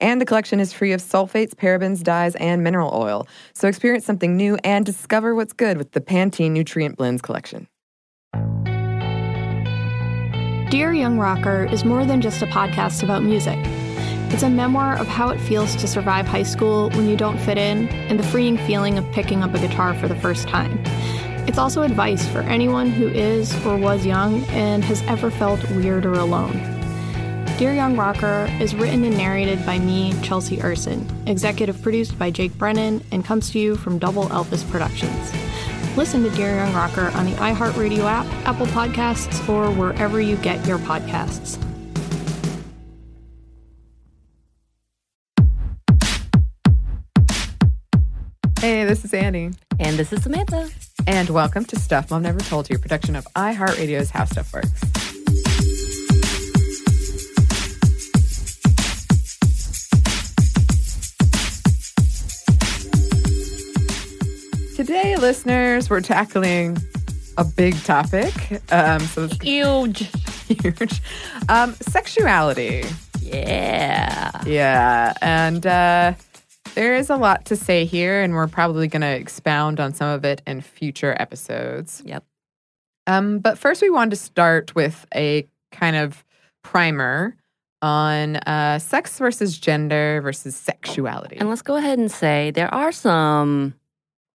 And the collection is free of sulfates, parabens, dyes, and mineral oil. So experience something new and discover what's good with the Pantene Nutrient Blends collection. Dear Young Rocker is more than just a podcast about music. It's a memoir of how it feels to survive high school when you don't fit in and the freeing feeling of picking up a guitar for the first time. It's also advice for anyone who is or was young and has ever felt weird or alone. Dear Young Rocker is written and narrated by me, Chelsea Urson, executive produced by Jake Brennan, and comes to you from Double Elvis Productions. Listen to Dear Young Rocker on the iHeartRadio app, Apple Podcasts, or wherever you get your podcasts. Hey, this is Annie. And this is Samantha. And welcome to Stuff Mom Never Told You, production of iHeartRadio's How Stuff Works. Today, listeners, we're tackling a big topic. Um, so it's Huge. huge. Um, sexuality. Yeah. Yeah. And uh, there is a lot to say here, and we're probably going to expound on some of it in future episodes. Yep. Um, but first, we wanted to start with a kind of primer on uh, sex versus gender versus sexuality. And let's go ahead and say there are some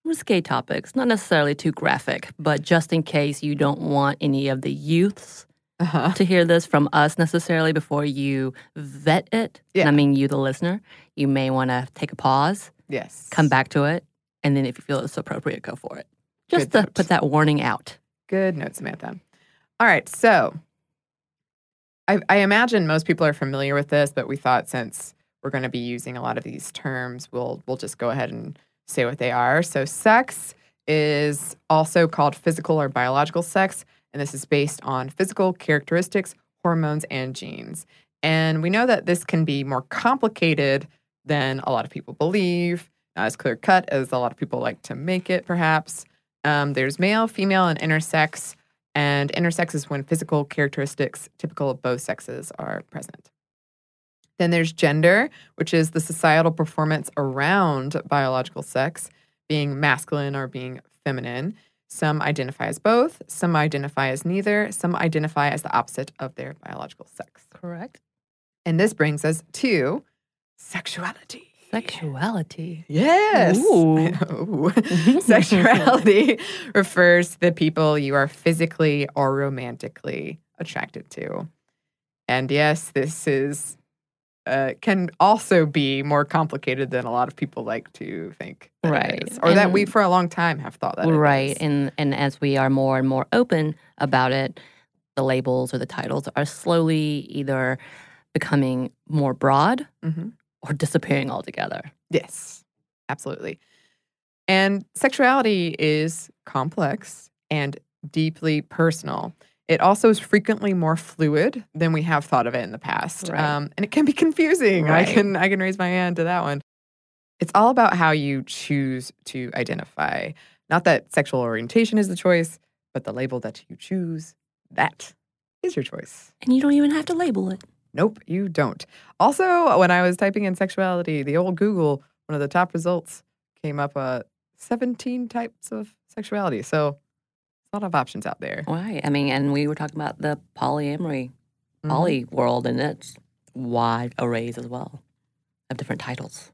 risque topics, not necessarily too graphic, but just in case you don't want any of the youths uh-huh. to hear this from us necessarily before you vet it. Yeah. And I mean you, the listener. You may want to take a pause, Yes. come back to it, and then if you feel it's appropriate, go for it. Just Good to note. put that warning out. Good note, Samantha. All right, so I, I imagine most people are familiar with this, but we thought since we're going to be using a lot of these terms, we'll we'll just go ahead and say what they are. So, sex is also called physical or biological sex, and this is based on physical characteristics, hormones, and genes. And we know that this can be more complicated than a lot of people believe, not as clear cut as a lot of people like to make it, perhaps. Um, there's male, female, and intersex. And intersex is when physical characteristics typical of both sexes are present. Then there's gender, which is the societal performance around biological sex, being masculine or being feminine. Some identify as both, some identify as neither, some identify as the opposite of their biological sex. Correct. And this brings us to sexuality. Sexuality. Yes. Sexuality refers to the people you are physically or romantically attracted to. And yes, this is uh, can also be more complicated than a lot of people like to think. Right. or that we for a long time have thought that. it right. And and as we are more and more open about it, the labels or the titles are slowly either becoming more broad Mhm. or disappearing altogether. Yes, absolutely. And sexuality is complex and deeply personal. It also is frequently more fluid than we have thought of it in the past, Right. um, and it can be confusing. I can I can raise my hand to that one. It's all about how you choose to identify. Not that sexual orientation is the choice, but the label that you choose that is your choice. And you don't even have to label it. Nope, you don't. Also, when I was typing in sexuality, the old Google, one of the top results came up uh, 17 types of sexuality. So, a lot of options out there. Right. I mean, and we were talking about the polyamory, Mhm. poly world, and it's wide arrays as well of different titles.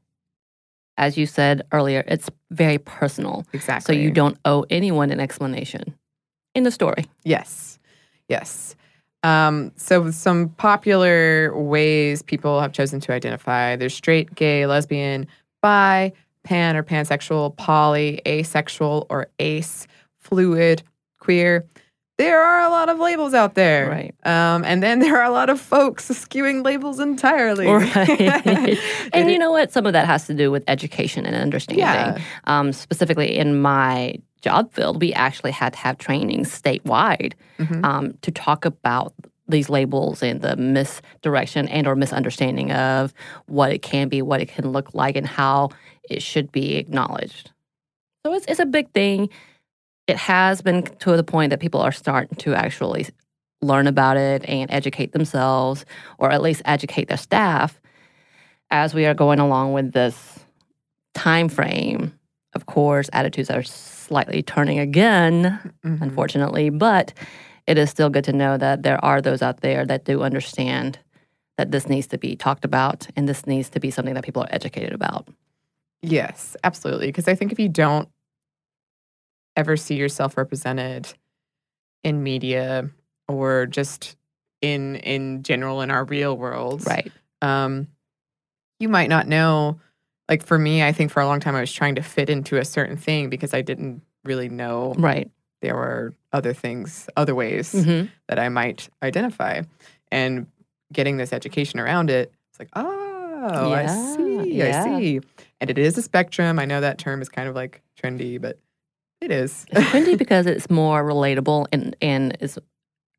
As you said earlier, it's very personal. Exactly. So you don't owe anyone an explanation in the story. Yes. Yes. Um, so, some popular ways people have chosen to identify there's straight, gay, lesbian, bi, pan or pansexual, poly, asexual or ace, fluid, queer. There are a lot of labels out there. Right. Um, and then there are a lot of folks skewing labels entirely. Right. and you know what? Some of that has to do with education and understanding. Yeah. Um, specifically in my job field, we actually had to have trainings statewide Mhm. um, to talk about these labels and the misdirection and or misunderstanding of what it can be, what it can look like, and how it should be acknowledged. So it's it's a big thing. It has been to the point that people are starting to actually learn about it and educate themselves, or at least educate their staff as we are going along with this time frame. Of course, attitudes are slightly turning again Mhm. unfortunately. But it is still good to know that there are those out there that do understand that this needs to be talked about and this needs to be something that people are educated about. Yes, absolutely. Because I think if you don't ever see yourself represented in media or just in in general in our real world, Right. um, you might not know. Like for me, I think for a long time I was trying to fit into a certain thing because I didn't really know Right. there were other things, other ways hmm that I might identify. And getting this education around it, it's like, oh, I see, yeah. I see. And it is a spectrum. I know that term is kind of like trendy, but it is. It's trendy because it's more relatable and, and is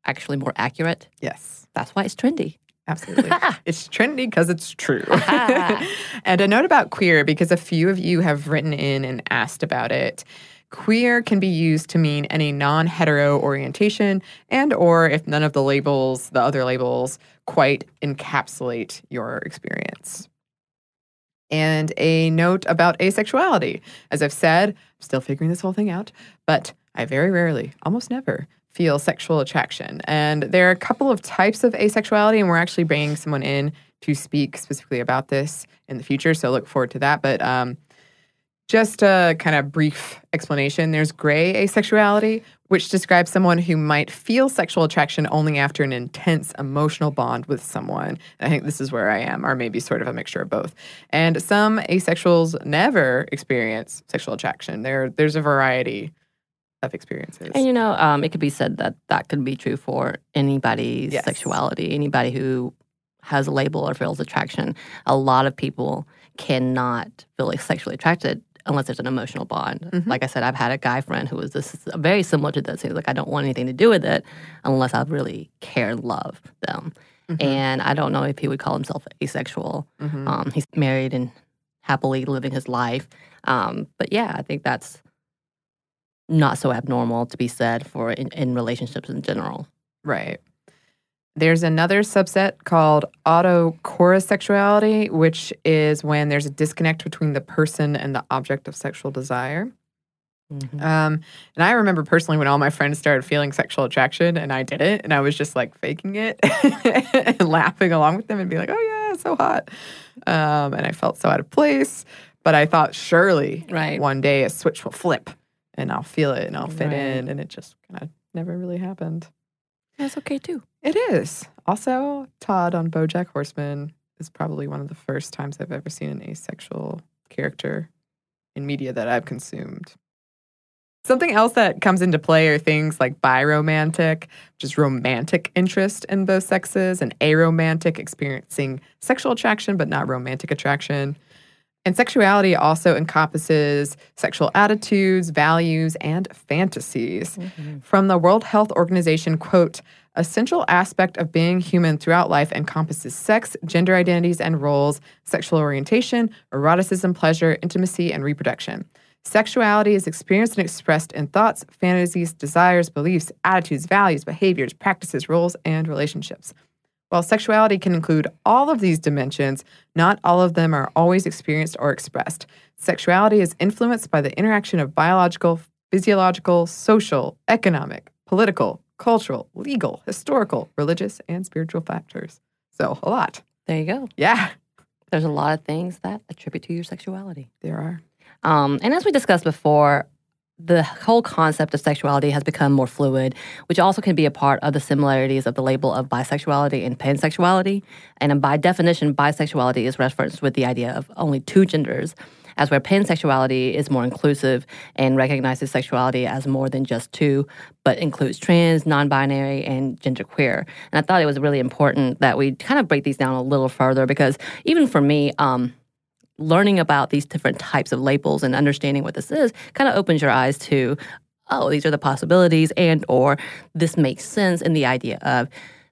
actually more accurate. yes, That's why it's trendy. absolutely. it's trendy because it's true. and a note about queer, because a few of you have written in and asked about it. Queer can be used to mean any non-hetero orientation and or if none of the labels, the other labels quite encapsulate your experience. And a note about asexuality. As I've said, I'm still figuring this whole thing out, but I very rarely, almost never, feel sexual attraction. And there are a couple of types of asexuality, and we're actually bringing someone in to speak specifically about this in the future. So look forward to that. But um, just a kind of brief explanation there's gray asexuality, which describes someone who might feel sexual attraction only after an intense emotional bond with someone. I think this is where I am, or maybe sort of a mixture of both. And some asexuals never experience sexual attraction. There, there's a variety of experiences. And you know, um, it could be said that that could be true for anybody's Yes. sexuality, anybody who has a label or feels attraction. A lot of people cannot feel like sexually attracted unless there's an emotional bond. Mhm. Like I said, I've had a guy friend who was this very similar to this. He was like, I don't want anything to do with it unless I really care and love them. Mhm. And I don't know if he would call himself asexual. Mhm. Um, he's married and happily living his life. Um, but yeah, I think that's not so abnormal to be said for in, in relationships in general. Right. There's another subset called autochorissexuality, which is when there's a disconnect between the person and the object of sexual desire. Um, and I remember personally when all my friends started feeling sexual attraction and I didn't, and I was just like faking it and laughing along with them and being like, oh, yeah, so hot. Um, and I felt so out of place. But I thought, surely Right. one day a switch will flip and I'll feel it and I'll fit Right. in. And it just kind of never really happened. That's okay too. It is. Also, Todd on Bojack Horseman is probably one of the first times I've ever seen an asexual character in media that I've consumed. Something else that comes into play are things like biromantic, which is romantic interest in both sexes, and aromantic, experiencing sexual attraction but not romantic attraction. And sexuality also encompasses sexual attitudes, values, and fantasies. Mm-hmm. From the World Health Organization, quote, a central aspect of being human throughout life encompasses sex, gender identities and roles, sexual orientation, eroticism, pleasure, intimacy, and reproduction. Sexuality is experienced and expressed in thoughts, fantasies, desires, beliefs, attitudes, values, behaviors, practices, roles, and relationships. While sexuality can include all of these dimensions, not all of them are always experienced or expressed. Sexuality is influenced by the interaction of biological, physiological, social, economic, political, cultural, legal, historical, religious, and spiritual factors. So, a lot. There you go. Yeah, There's a lot of things that attribute to your sexuality. there are. Um, and as we discussed before, the whole concept of sexuality has become more fluid, which also can be a part of the similarities of the label of bisexuality and pansexuality. And by definition, bisexuality is referenced with the idea of only two genders, as where pansexuality is more inclusive and recognizes sexuality as more than just two, but includes trans, non binary, and genderqueer. And I thought it was really important that we kind of break these down a little further because even for me, um, learning about these different types of labels and understanding what this is kind of opens your eyes to oh these are the possibilities and or this makes sense in the idea of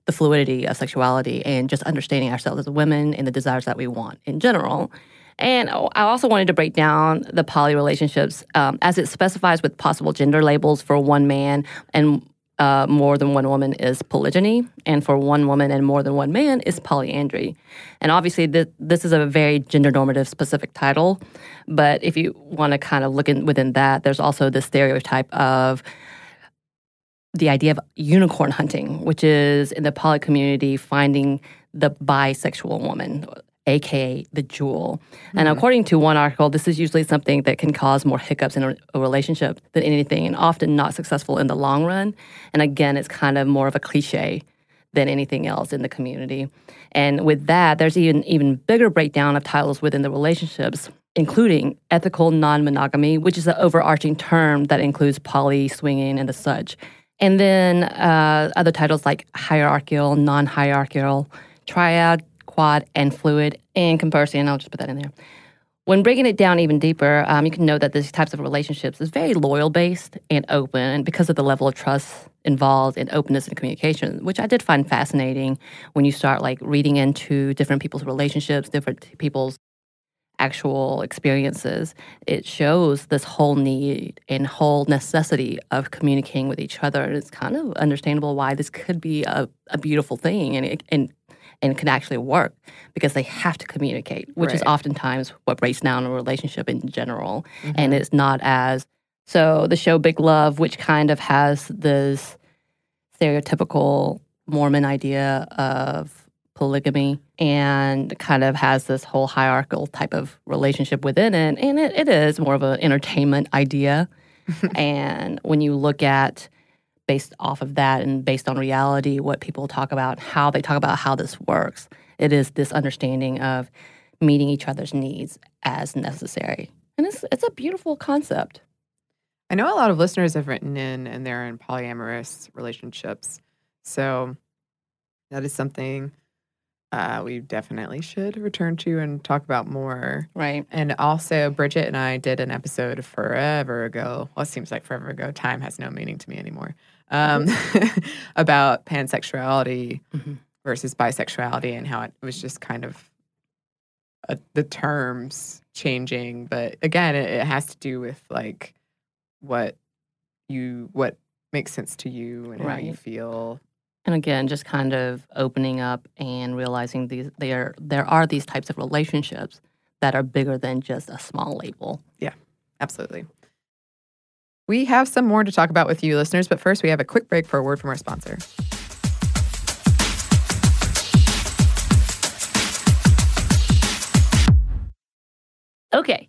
the fluidity of sexuality and just understanding ourselves as women and the desires that we want in general. And I also wanted to break down the poly relationships um, as it specifies with possible gender labels for one man and uh, more than one woman is polygyny, and for one woman and more than one man is polyandry. And obviously, th- this is a very gender normative specific title. But if you want to kind of look in, within that, there's also the stereotype of the idea of unicorn hunting, which is in the poly community finding the bisexual woman aka the jewel. Mm-hmm. And according to one article, this is usually something that can cause more hiccups in a, a, relationship than anything, and often not successful in the long run. And again, it's kind of more of a cliche than anything else in the community. And with that, there's even even bigger breakdown of titles within the relationships, including ethical non-monogamy, which is the overarching term that includes poly, swinging, and the such. And then uh, other titles like hierarchical, non-hierarchical, triad, quad, and fluid in comparison. I'll just put that in there. When breaking it down even deeper, um, you can know that these types of relationships is very loyal based and open and because of the level of trust involved in openness and communication, which I did find fascinating when you start like reading into different people's relationships, different people's actual experiences. It shows this whole need and whole necessity of communicating with each other. And it's kind of understandable why this could be a, a beautiful thing and, and and can actually work because they have to communicate, which right. is oftentimes what breaks down a relationship in general. Mm-hmm. And it's not as so the show Big Love, which kind of has this stereotypical Mormon idea of polygamy and kind of has this whole hierarchical type of relationship within it. And it, it is more of an entertainment idea. and when you look at based off of that and based on reality, what people talk about, how they talk about how this works. It is this understanding of meeting each other's needs as necessary. And it's it's a beautiful concept. I know a lot of listeners have written in and they're in polyamorous relationships. So that is something uh, we definitely should return to and talk about more. Right. And also, Bridget and I did an episode forever ago. Well, it seems like forever ago. Time has no meaning to me anymore. Um, about pansexuality mm-hmm. versus bisexuality and how it was just kind of uh, the terms changing. But again, it, it has to do with like what you, what makes sense to you and right. how you feel and again, just kind of opening up and realizing these there there are these types of relationships that are bigger than just a small label. Yeah, absolutely. We have some more to talk about with you, listeners, but first we have a quick break for a word from our sponsor. Okay,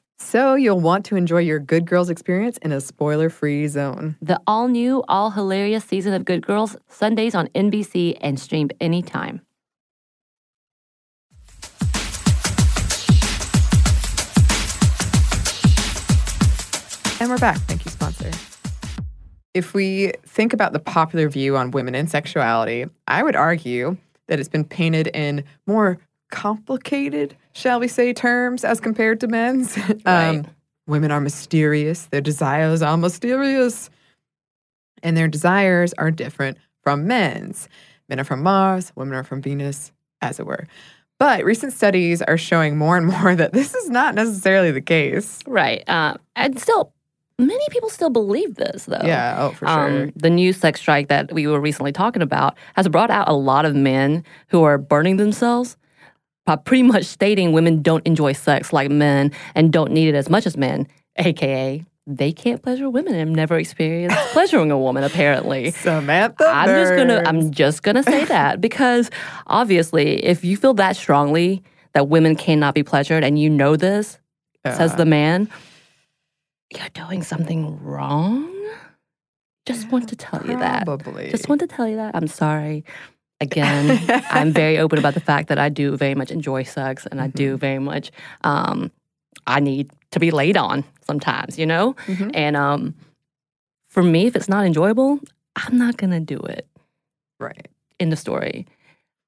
So you'll want to enjoy your Good Girls experience in a spoiler free zone. The all new, all hilarious season of Good Girls, Sundays on NBC and stream anytime. And we're back. Thank you, sponsor. If we think about the popular view on women and sexuality, I would argue that it's been painted in more complicated, shall we say, terms as compared to men's. Right. women are mysterious, their desires are mysterious, and their desires are different from men's. Men are from Mars, women are from Venus, as it were. But recent studies are showing more and more that this is not necessarily the case. Right. Uh, and still, many people still believe this, though. Yeah, oh, for sure. Um, the new sex strike that we were recently talking about has brought out a lot of men who are burning themselves by pretty much stating women don't enjoy sex like men and don't need it as much as men, aka they can't pleasure women and have never experienced pleasuring a woman, apparently. Samantha. I'm just gonna I'm just gonna say that because obviously if you feel that strongly that women cannot be pleasured and you know this, says the uh. man, you're doing something wrong. Just want to tell you that. Just want to tell you that. I'm sorry. Again, I'm very open about the fact that I do very much enjoy sex and I Mm-hmm. do very much um I need to be laid on sometimes, you know? Mhm. And um for me, if it's not enjoyable, I'm not gonna do it right. in the story.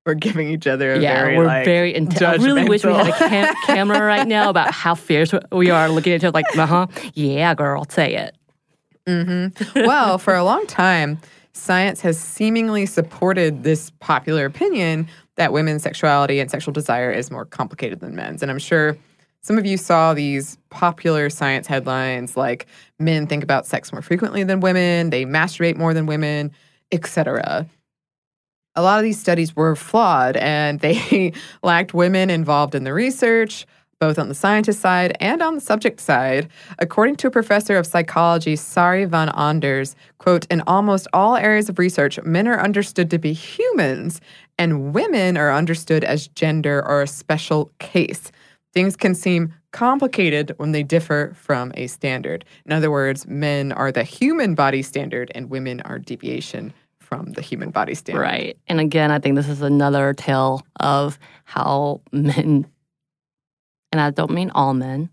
We're giving each other a yeah, very we're like, very intense. I really wish we had a cam- camera right now about how fierce we are looking at each other like, uh huh, yeah, girl, say it. hmm Well, for a long time, science has seemingly supported this popular opinion that women's sexuality and sexual desire is more complicated than men's. And I'm sure some of you saw these popular science headlines like men think about sex more frequently than women, they masturbate more than women, etc. A lot of these studies were flawed and they lacked women involved in the research, both on the scientist side and on the subject side. According to a professor of psychology, Sari van Anders, quote, in almost all areas of research, men are understood to be humans and women are understood as gender or a special case. Things can seem complicated when they differ from a standard. In other words, men are the human body standard and women are deviation from the human body standard. Right. And again, I think this is another tale of how men, and I don't mean all men,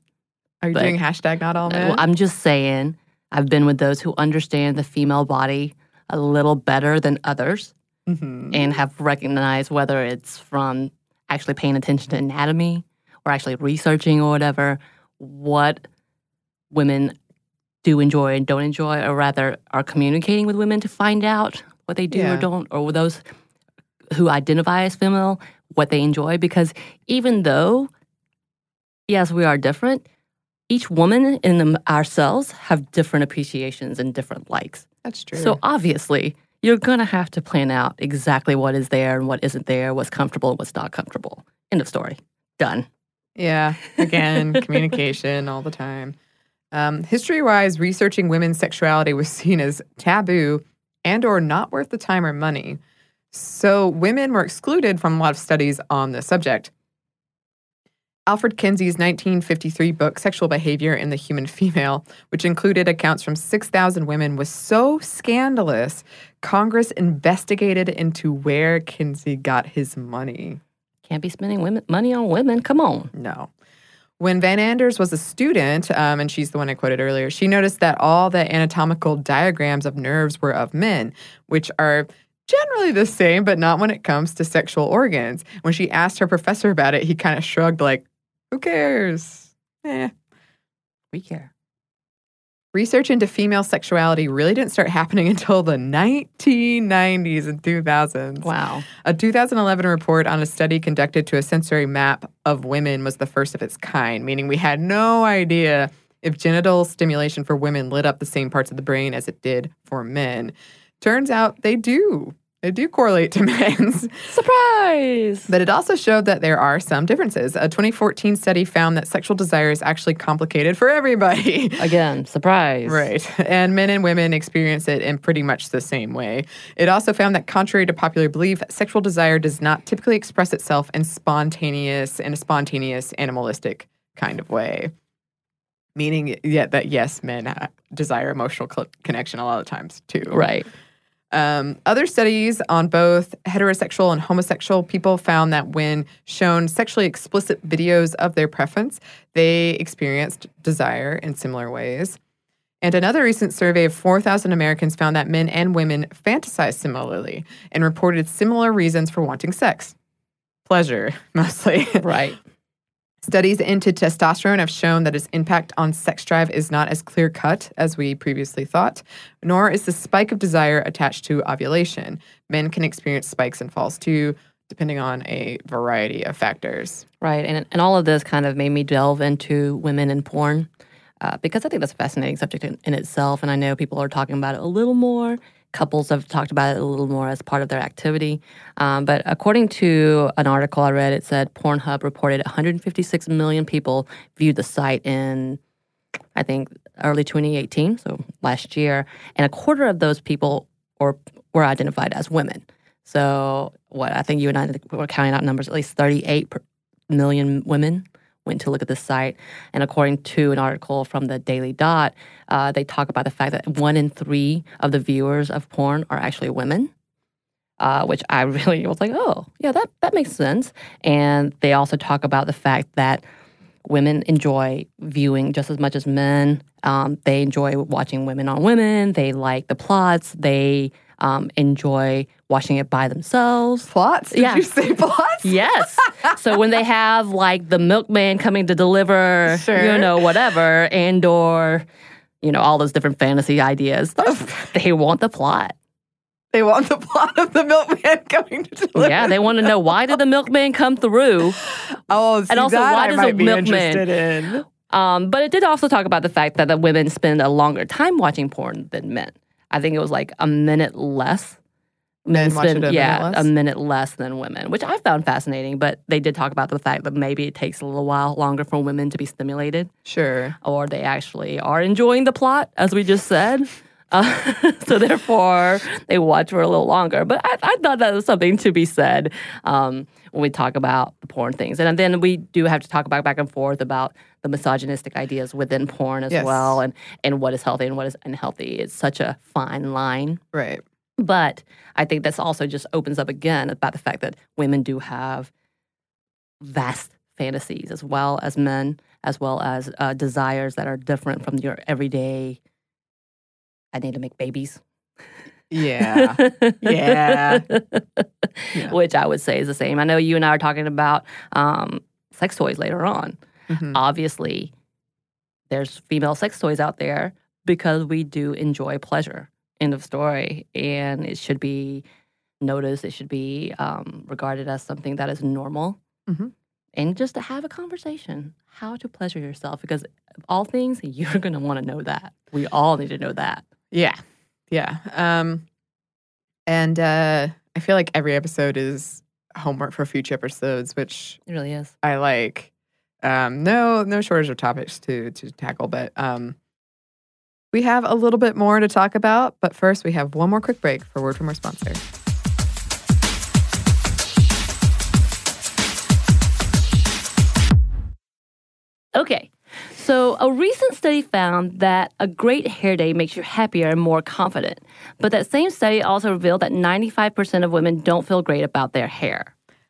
Are you But- doing hashtag not all Uh, men? well, I'm just saying, I've been with those who understand the female body a little better than others Mhm. and have recognized whether it's from actually paying attention to anatomy or actually researching or whatever, what women do enjoy and don't enjoy, or rather are communicating with women to find out what they do Yeah. or don't, or those who identify as female, what they enjoy. Because even though, yes, we are different, each woman in them, ourselves have different appreciations and different likes. That's true. So obviously, you're going to have to plan out exactly what is there and what isn't there, what's comfortable and what's not comfortable. End of story. Done. Yeah, again, communication all the time. Um, history-wise, researching women's sexuality was seen as taboo and or not worth the time or money. So women were excluded from a lot of studies on the subject. Alfred Kinsey's 1953 book, Sexual Behavior in the Human Female, which included accounts from 6,000 women, was so scandalous, Congress investigated into where Kinsey got his money. Can't be spending women, money on women. Come on. No. When Van Anders was a student, um, and she's the one I quoted earlier, she noticed that all the anatomical diagrams of nerves were of men, which are generally the same, but not when it comes to sexual organs. When she asked her professor about it, he kind of shrugged, like, who cares? Eh. We care. Research into female sexuality really didn't start happening until the 1990s and 2000s. Wow. A 2011 report on a study conducted to a sensory map of women was the first of its kind, meaning we had no idea if genital stimulation for women lit up the same parts of the brain as it did for men. Turns out they do. They do correlate to men's. Surprise. But it also showed that there are some differences. A 2014 study found that sexual desire is actually complicated for everybody. Again, surprise. Right. And men and women experience it in pretty much the same way. It also found that contrary to popular belief, sexual desire does not typically express itself in spontaneous in a spontaneous animalistic kind of way. meaning yeah, that yes, men desire emotional cl- connection a lot of times too. Right. Um, other studies on both heterosexual and homosexual people found that when shown sexually explicit videos of their preference, they experienced desire in similar ways. And another recent survey of 4,000 Americans found that men and women fantasize similarly and reported similar reasons for wanting sex. Pleasure, mostly. Right. Studies into testosterone have shown that its impact on sex drive is not as clear cut as we previously thought, nor is the spike of desire attached to ovulation. Men can experience spikes and falls too, depending on a variety of factors. Right. And, and all of this kind of made me delve into women in porn uh, because I think that's a fascinating subject in, in itself. And I know people are talking about it a little more couples have talked about it a little more as part of their activity. Um, but according to an article I read, it said Pornhub reported 156 million people viewed the site in, I think, early 2018, so last year, and a quarter of those people or were identified as women. So what I think you and I were counting out numbers, at least 38 million women went to look at the site. And according to an article from the Daily Dot, uh, they talk about the fact that one in three of the viewers of porn are actually women. Uh, which I really was like, oh, yeah, that, that makes sense. And they also talk about the fact that women enjoy viewing just as much as men. Um, they enjoy watching women on women. They like the plots. They um, enjoy watching it by themselves. Plots? Did Yeah. you say plots? Yes. so when they have like the milkman coming to deliver, Sure. you know, whatever, and or you know all those different fantasy ideas, they want the plot. They want the plot of the milkman coming to deliver. Yeah, they want to know why did the milkman come through. Oh, see, also, why I does a might be milkman- interested in. Um, but it did also talk about the fact that the women spend a longer time watching porn than men. I think it was like a minute less. Men spend- a yeah, minute less? a minute less than women, which I found fascinating. But they did talk about the fact that maybe it takes a little while longer for women to be stimulated. Sure. or they actually are enjoying the plot, as we just said. Uh, so therefore, they watch for a little longer. But I, I thought that was something to be said um, when we talk about the porn things, and then we do have to talk about back and forth about the misogynistic ideas within porn as Yes. well, and and what is healthy and what is unhealthy. It's such a fine line. Right. But I think this also just opens up again about the fact that women do have vast fantasies as well as men, as well as uh, desires that are different from your everyday. I need to make babies. Yeah. Yeah. Yeah. Which I would say is the same. I know you and I are talking about um, sex toys later on. Mhm. Obviously, there's female sex toys out there because we do enjoy pleasure. End of story. And it should be noticed, it should be um, regarded as something that is normal. Mhm. And just to have a conversation, how to pleasure yourself, because all things, you're going to want to know that. We all need to know that. Yeah. Yeah. Um, and uh, I feel like every episode is homework for future episodes, which It really is. I like. Um, no, no shortage of topics to to tackle, but um, we have a little bit more to talk about. But first, we have one more quick break for word from our sponsor. Okay. So, a recent study found that a great hair day makes you happier and more confident. But that same study also revealed that 95% of women don't feel great about their hair.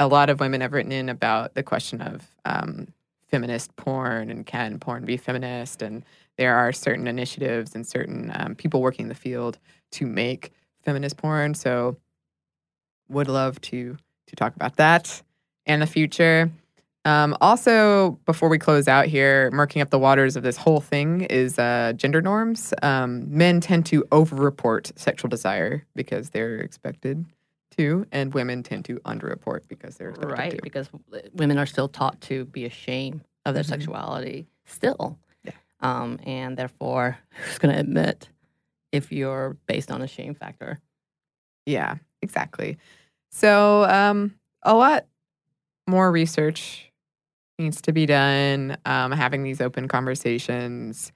A lot of women have written in about the question of um, feminist porn and can porn be feminist? And there are certain initiatives and certain um, people working in the field to make feminist porn. So, would love to to talk about that and the future. Um, also, before we close out here, murking up the waters of this whole thing is uh, gender norms. Um, men tend to overreport sexual desire because they're expected to, and women tend to underreport because they're right? to. Because women are still taught to be ashamed of their Mhm. sexuality, still. Yeah. Um, and therefore, who's going to admit if you're based on a shame factor? Yeah, exactly. So, um, a lot more research needs to be done, um, having these open conversations.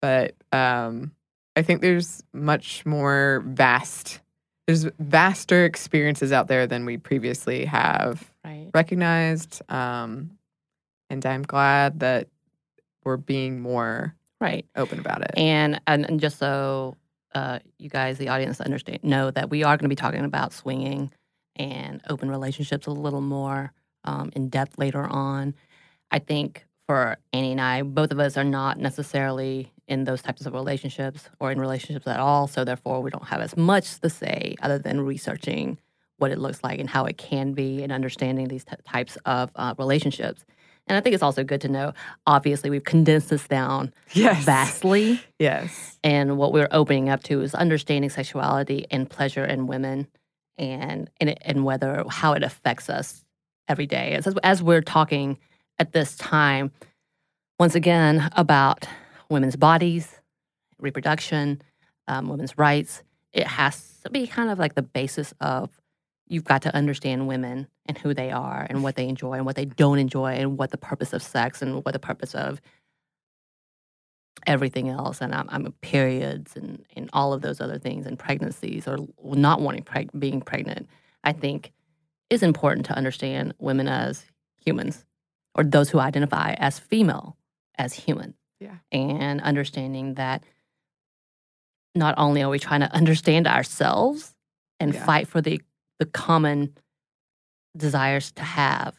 But um, I think there's much more vast, there's vaster experiences out there than we previously have Right. recognized. Um, and I'm glad that we're being more Right. open about it. And and, and just so uh, you guys, the audience, understand know that we are going to be talking about swinging and open relationships a little more um, in depth later on. I think for Annie and I, both of us are not necessarily in those types of relationships or in relationships at all. So therefore, we don't have as much to say other than researching what it looks like and how it can be and understanding these t- types of uh, relationships. And I think it's also good to know. Obviously, we've condensed this down yes. vastly. Yes. And what we're opening up to is understanding sexuality and pleasure in women and and, and whether how it affects us every day. As, as we're talking at this time, once again, about women's bodies, reproduction, um, women's rights, it has to be kind of like the basis of you've got to understand women and who they are and what they enjoy and what they don't enjoy and what the purpose of sex and what the purpose of everything else. And I'm, I'm periods and, and all of those other things and pregnancies or not wanting preg- being pregnant i think is important to understand women as humans or those who identify as female as human Yeah. and understanding that not only are we trying to understand ourselves and Yeah. fight for the the common desires to have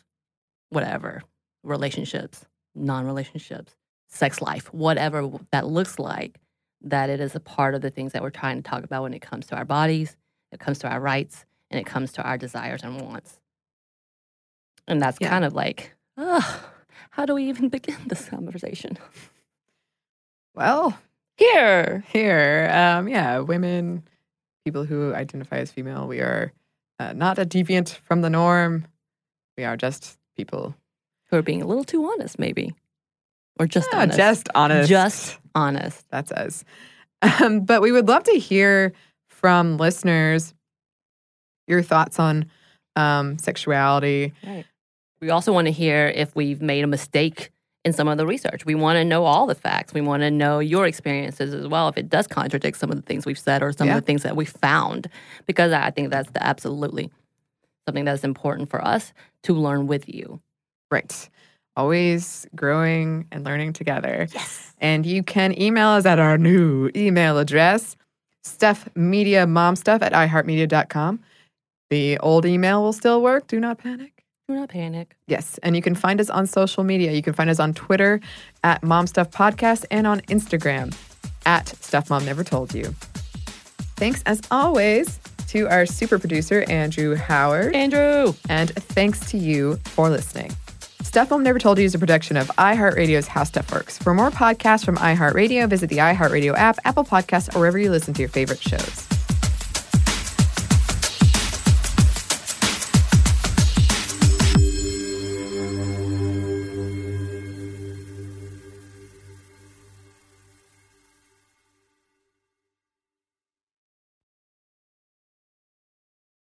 whatever relationships non-relationships sex life, whatever that looks like, that it is a part of the things that we're trying to talk about when it comes to our bodies, it comes to our rights, and it comes to our desires and wants. And that's Yeah. kind of like, ugh, how do we even begin this conversation? Well, Here. here, um, yeah, women, people who identify as female, we are uh, not a deviant from the norm. We are just people. Who are being a little too honest, maybe. Or just Ah, honest. just honest. Just honest. That's us. Um, but we would love to hear from listeners your thoughts on um, sexuality. Right. We also want to hear if we've made a mistake in some of the research. We want to know all the facts. We want to know your experiences as well, if it does contradict some of the things we've said or some Yeah. of the things that we found, because I think that's the absolutely something that's important for us to learn with you. Right. Always growing and learning together. Yes. And you can email us at our new email address, stuffmediamomstuff at iheartmedia.com. The old email will still work. Do not panic. Do not panic. Yes. And you can find us on social media. You can find us on Twitter at Mom Stuff Podcast and on Instagram at Stuff Mom Never Told You. Thanks as always to our super producer, Andrew Howard. Andrew. And thanks to you for listening. Stuff Mom Never Told You is a production of iHeartRadio's How Stuff Works. For more podcasts from iHeartRadio, visit the iHeartRadio app, Apple Podcasts, or wherever you listen to your favorite shows.